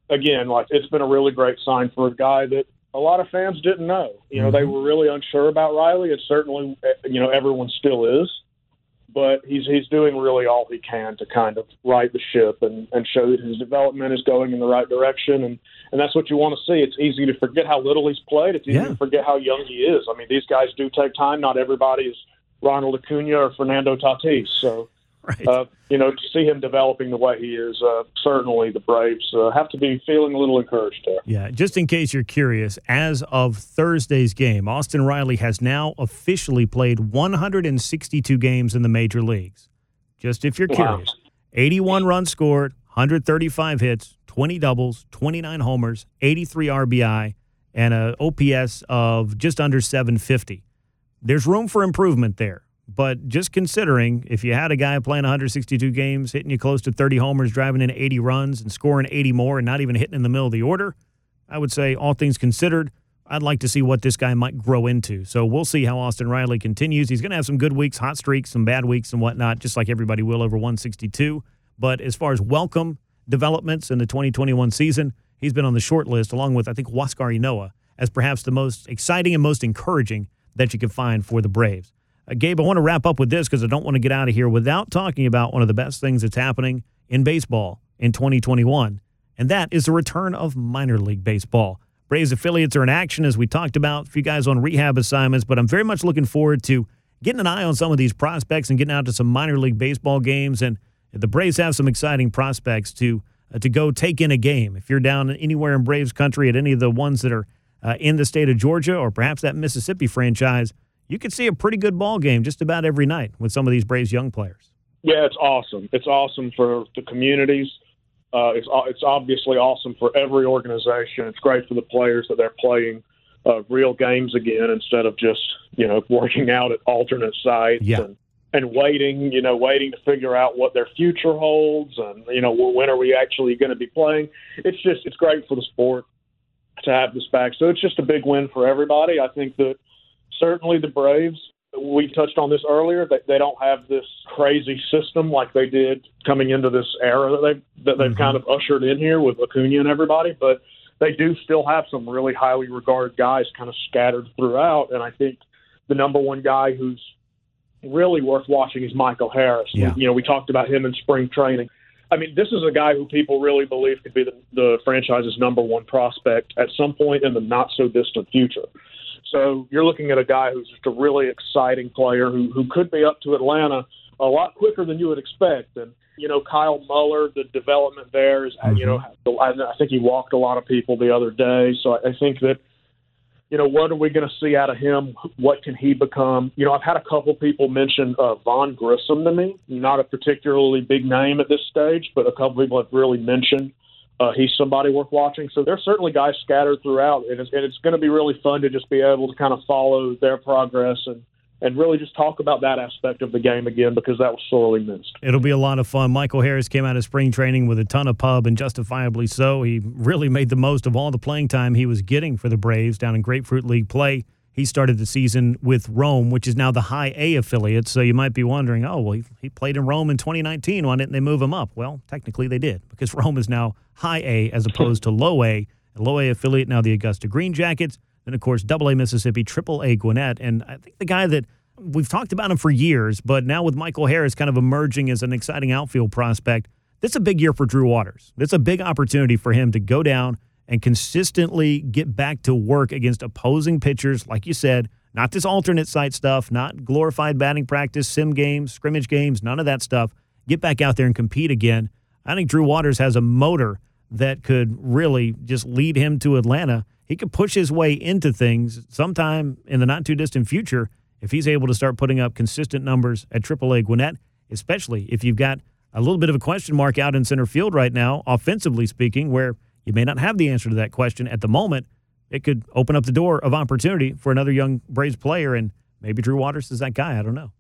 again, like it's been a really great sign for a guy that a lot of fans didn't know. You know, mm-hmm. they were really unsure about Riley. It certainly, you know, everyone still is but he's he's doing really all he can to kind of right the ship and, and show that his development is going in the right direction and, and that's what you want to see. It's easy to forget how little he's played. It's easy yeah. to forget how young he is. I mean, these guys do take time. Not everybody is Ronald Acuna or Fernando Tatis. So Right. Uh, you know, to see him developing the way he is, uh, certainly the Braves uh, have to be feeling a little encouraged there. Yeah, just in case you're curious, as of Thursday's game, Austin Riley has now officially played 162 games in the major leagues. Just if you're curious, wow. 81 runs scored, 135 hits, 20 doubles, 29 homers, 83 RBI, and an OPS of just under 750. There's room for improvement there. But just considering if you had a guy playing 162 games, hitting you close to 30 homers, driving in 80 runs, and scoring 80 more, and not even hitting in the middle of the order, I would say, all things considered, I'd like to see what this guy might grow into. So we'll see how Austin Riley continues. He's going to have some good weeks, hot streaks, some bad weeks, and whatnot, just like everybody will over 162. But as far as welcome developments in the 2021 season, he's been on the short list, along with, I think, Huascar Ynoa, as perhaps the most exciting and most encouraging that you can find for the Braves. Uh, Gabe, I want to wrap up with this because I don't want to get out of here without talking about one of the best things that's happening in baseball in 2021, and that is the return of minor league baseball. Braves affiliates are in action, as we talked about, a few guys on rehab assignments, but I'm very much looking forward to getting an eye on some of these prospects and getting out to some minor league baseball games. And the Braves have some exciting prospects to uh, to go take in a game. If you're down anywhere in Braves country at any of the ones that are uh, in the state of Georgia or perhaps that Mississippi franchise, you could see a pretty good ball game just about every night with some of these Braves young players. Yeah, it's awesome. It's awesome for the communities. Uh, it's it's obviously awesome for every organization. It's great for the players that they're playing uh, real games again instead of just you know working out at alternate sites yeah. and and waiting you know waiting to figure out what their future holds and you know when are we actually going to be playing. It's just it's great for the sport to have this back. So it's just a big win for everybody. I think that certainly the Braves. We touched on this earlier. That they don't have this crazy system like they did coming into this era that they've that they've mm-hmm. kind of ushered in here with Acuna and everybody. But they do still have some really highly regarded guys kind of scattered throughout. And I think the number one guy who's really worth watching is Michael Harris. Yeah. You know, we talked about him in spring training. I mean, this is a guy who people really believe could be the, the franchise's number one prospect at some point in the not so distant future. So you're looking at a guy who's just a really exciting player who who could be up to Atlanta a lot quicker than you would expect. And you know, Kyle Muller, the development there is, mm-hmm. you know, I think he walked a lot of people the other day. So I think that, you know, what are we going to see out of him? What can he become? You know, I've had a couple people mention uh, Vaughn Grissom to me. Not a particularly big name at this stage, but a couple people have really mentioned uh, he's somebody worth watching. So there's certainly guys scattered throughout, and it's, and it's going to be really fun to just be able to kind of follow their progress and and really just talk about that aspect of the game again because that was sorely missed. It'll be a lot of fun. Michael Harris came out of spring training with a ton of pub, and justifiably so. He really made the most of all the playing time he was getting for the Braves down in Grapefruit League play. He started the season with Rome, which is now the High A affiliate. So you might be wondering, oh, well, he, played in Rome in 2019. Why didn't they move him up? Well, technically they did because Rome is now High A as opposed to Low A. low A affiliate now the Augusta Green Jackets. Then, of course, Double A Mississippi, Triple A Gwinnett. And I think the guy that we've talked about him for years, but now with Michael Harris kind of emerging as an exciting outfield prospect, this is a big year for Drew Waters. It's a big opportunity for him to go down – and consistently get back to work against opposing pitchers, like you said, not this alternate site stuff, not glorified batting practice, sim games, scrimmage games, none of that stuff. Get back out there and compete again. I think Drew Waters has a motor that could really just lead him to Atlanta. He could push his way into things sometime in the not too distant future if he's able to start putting up consistent numbers at AAA Gwinnett, especially if you've got a little bit of a question mark out in center field right now, offensively speaking, where you may not have the answer to that question at the moment. it could open up the door of opportunity for another young Braves player. And maybe Drew Waters is that guy. I don't know.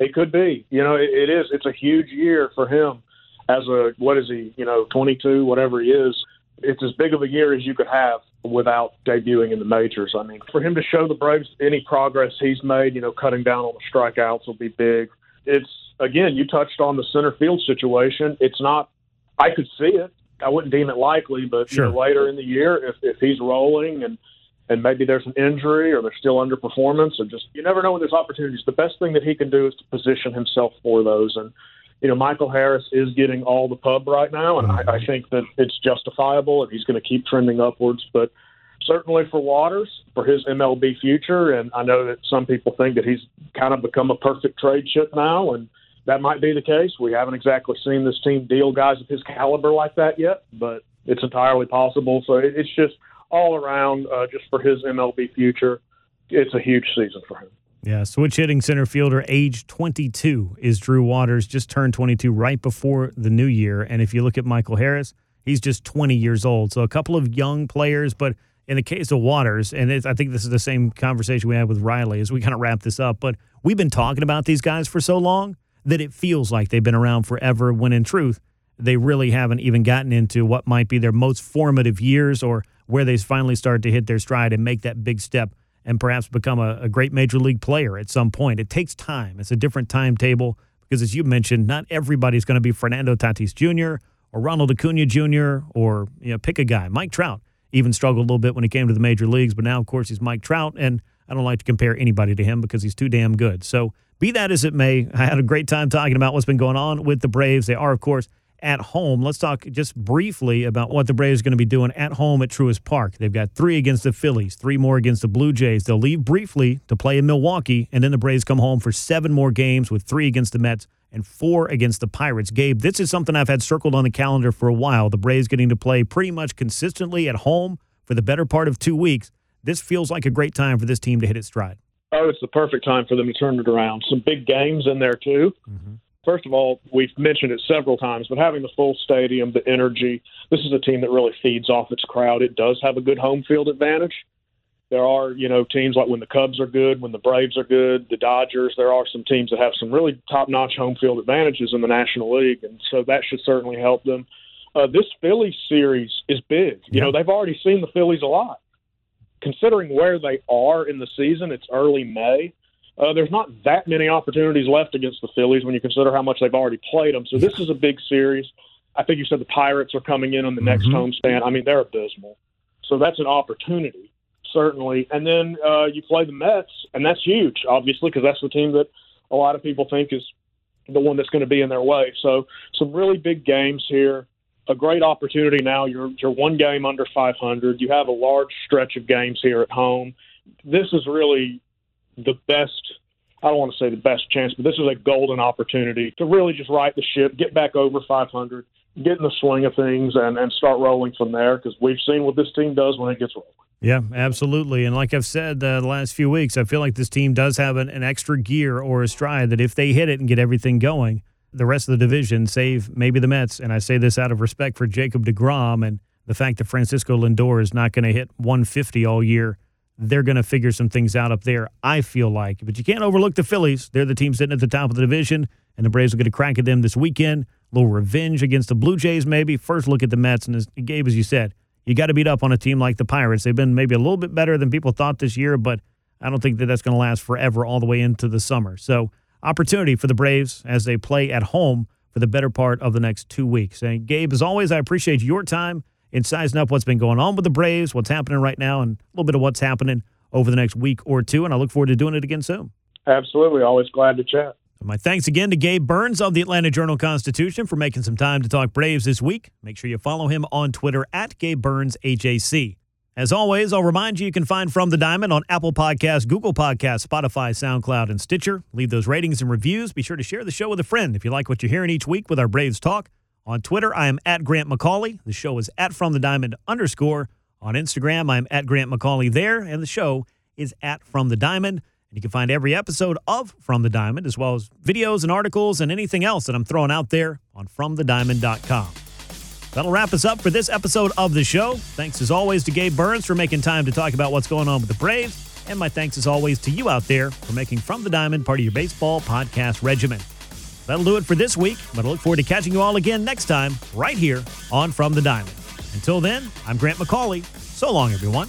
It could be. You know, it, it is. It's a huge year for him as a what is he? You know, 22, whatever he is. It's as big of a year as you could have without debuting in the majors. I mean, for him to show the Braves any progress he's made, you know, cutting down on the strikeouts will be big. It's again, you touched on the center field situation. It's not. I could see it. I wouldn't deem it likely, but Sure. you know, later in the year, if if he's rolling and and maybe there's an injury or they're still underperformance or just you never know when there's opportunities. The best thing that he can do is to position himself for those. And you know, Michael Harris is getting all the pub right now, and I, I think that it's justifiable, and he's going to keep trending upwards. But certainly for Waters, for his MLB future, and I know that some people think that he's kind of become a perfect trade chip now, and that might be the case. We haven't exactly seen this team deal guys of his caliber like that yet, but it's entirely possible. So it, it's just all around, uh, just for his MLB future, it's a huge season for him. Yeah, switch hitting center fielder, age 22, is Drew Waters. Just turned 22 right before the new year. And if you look at Michael Harris, he's just 20 years old. So a couple of young players, but in the case of Waters, and I think this is the same conversation we had with Riley as we kind of wrap this up, but we've been talking about these guys for so long that it feels like they've been around forever when in truth, they really haven't even gotten into what might be their most formative years or where they finally start to hit their stride and make that big step and perhaps become a, a great major league player at some point. It takes time. It's a different timetable because, as you mentioned, not everybody's going to be Fernando Tatis Jr. or Ronald Acuna Jr. or you know, pick a guy. Mike Trout even struggled a little bit when he came to the major leagues, but now, of course, he's Mike Trout, and I don't like to compare anybody to him because he's too damn good. So, be that as it may, I had a great time talking about what's been going on with the Braves. They are, of course, at home. Let's talk just briefly about what the Braves are going to be doing at home at Truist Park. They've got three against the Phillies, three more against the Blue Jays. They'll leave briefly to play in Milwaukee, and then the Braves come home for seven more games with three against the Mets and four against the Pirates. Gabe, this is something I've had circled on the calendar for a while. The Braves getting to play pretty much consistently at home for the better part of two weeks. This feels like a great time for this team to hit its stride. Oh, it's the perfect time for them to turn it around. Some big games in there, too. Mm-hmm. First of all, we've mentioned it several times, but having the full stadium, the energy, this is a team that really feeds off its crowd. It does have a good home field advantage. There are, you know, teams like when the Cubs are good, when the Braves are good, the Dodgers, there are some teams that have some really top notch home field advantages in the National League. And so that should certainly help them. Uh, this Phillies series is big. You know, they've already seen the Phillies a lot. Considering where they are in the season, it's early May. Uh, there's not that many opportunities left against the Phillies when you consider how much they've already played them. So this is a big series. I think you said the Pirates are coming in on the next homestand. I mean, they're abysmal. So that's an opportunity, certainly. And then uh, you play the Mets, and that's huge, obviously, because that's the team that a lot of people think is the one that's going to be in their way. So some really big games here. A great opportunity now. You're you're one game under 500. You have a large stretch of games here at home. This is really the best. I don't want to say the best chance, but this is a golden opportunity to really just right the ship, get back over 500, get in the swing of things, and and start rolling from there. Because we've seen what this team does when it gets rolling. Yeah, absolutely. And like I've said uh, the last few weeks, I feel like this team does have an, an extra gear or a stride that if they hit it and get everything going, the rest of the division, save maybe the Mets, and I say this out of respect for Jacob DeGrom and the fact that Francisco Lindor is not going to hit 150 all year, they're going to figure some things out up there, I feel like. But you can't overlook the Phillies. They're the team sitting at the top of the division, and the Braves will get a crack at them this weekend. A little revenge against the Blue Jays, maybe. First look at the Mets, and as Gabe, as you said, you got to beat up on a team like the Pirates. They've been maybe a little bit better than people thought this year, but I don't think that that's going to last forever all the way into the summer. So, opportunity for the Braves as they play at home for the better part of the next two weeks. And Gabe, as always, I appreciate your time in sizing up what's been going on with the Braves, what's happening right now, and a little bit of what's happening over the next week or two. And I look forward to doing it again soon. Absolutely, always glad to chat. My thanks again to Gabe Burns of the Atlanta Journal Constitution for making some time to talk Braves this week. Make sure you follow him on Twitter at Gabe Burns AJC. As always, I'll remind you you can find From the Diamond on Apple Podcasts, Google Podcasts, Spotify, SoundCloud, and Stitcher. Leave those ratings and reviews. Be sure to share the show with a friend if you like what you're hearing each week with our Braves talk. On Twitter, I am at Grant McCauley. The show is at From the Diamond underscore. On Instagram, I'm at Grant McCauley there, and the show is at From the Diamond. And you can find every episode of From the Diamond, as well as videos and articles and anything else that I'm throwing out there on FromTheDiamond.com. That'll wrap us up for this episode of the show. Thanks as always to Gabe Burns for making time to talk about what's going on with the Braves. And my thanks as always to you out there for making From the Diamond part of your baseball podcast regimen. That'll do it for this week, but I look forward to catching you all again next time right here on From the Diamond. Until then, I'm Grant McCauley. So long, everyone.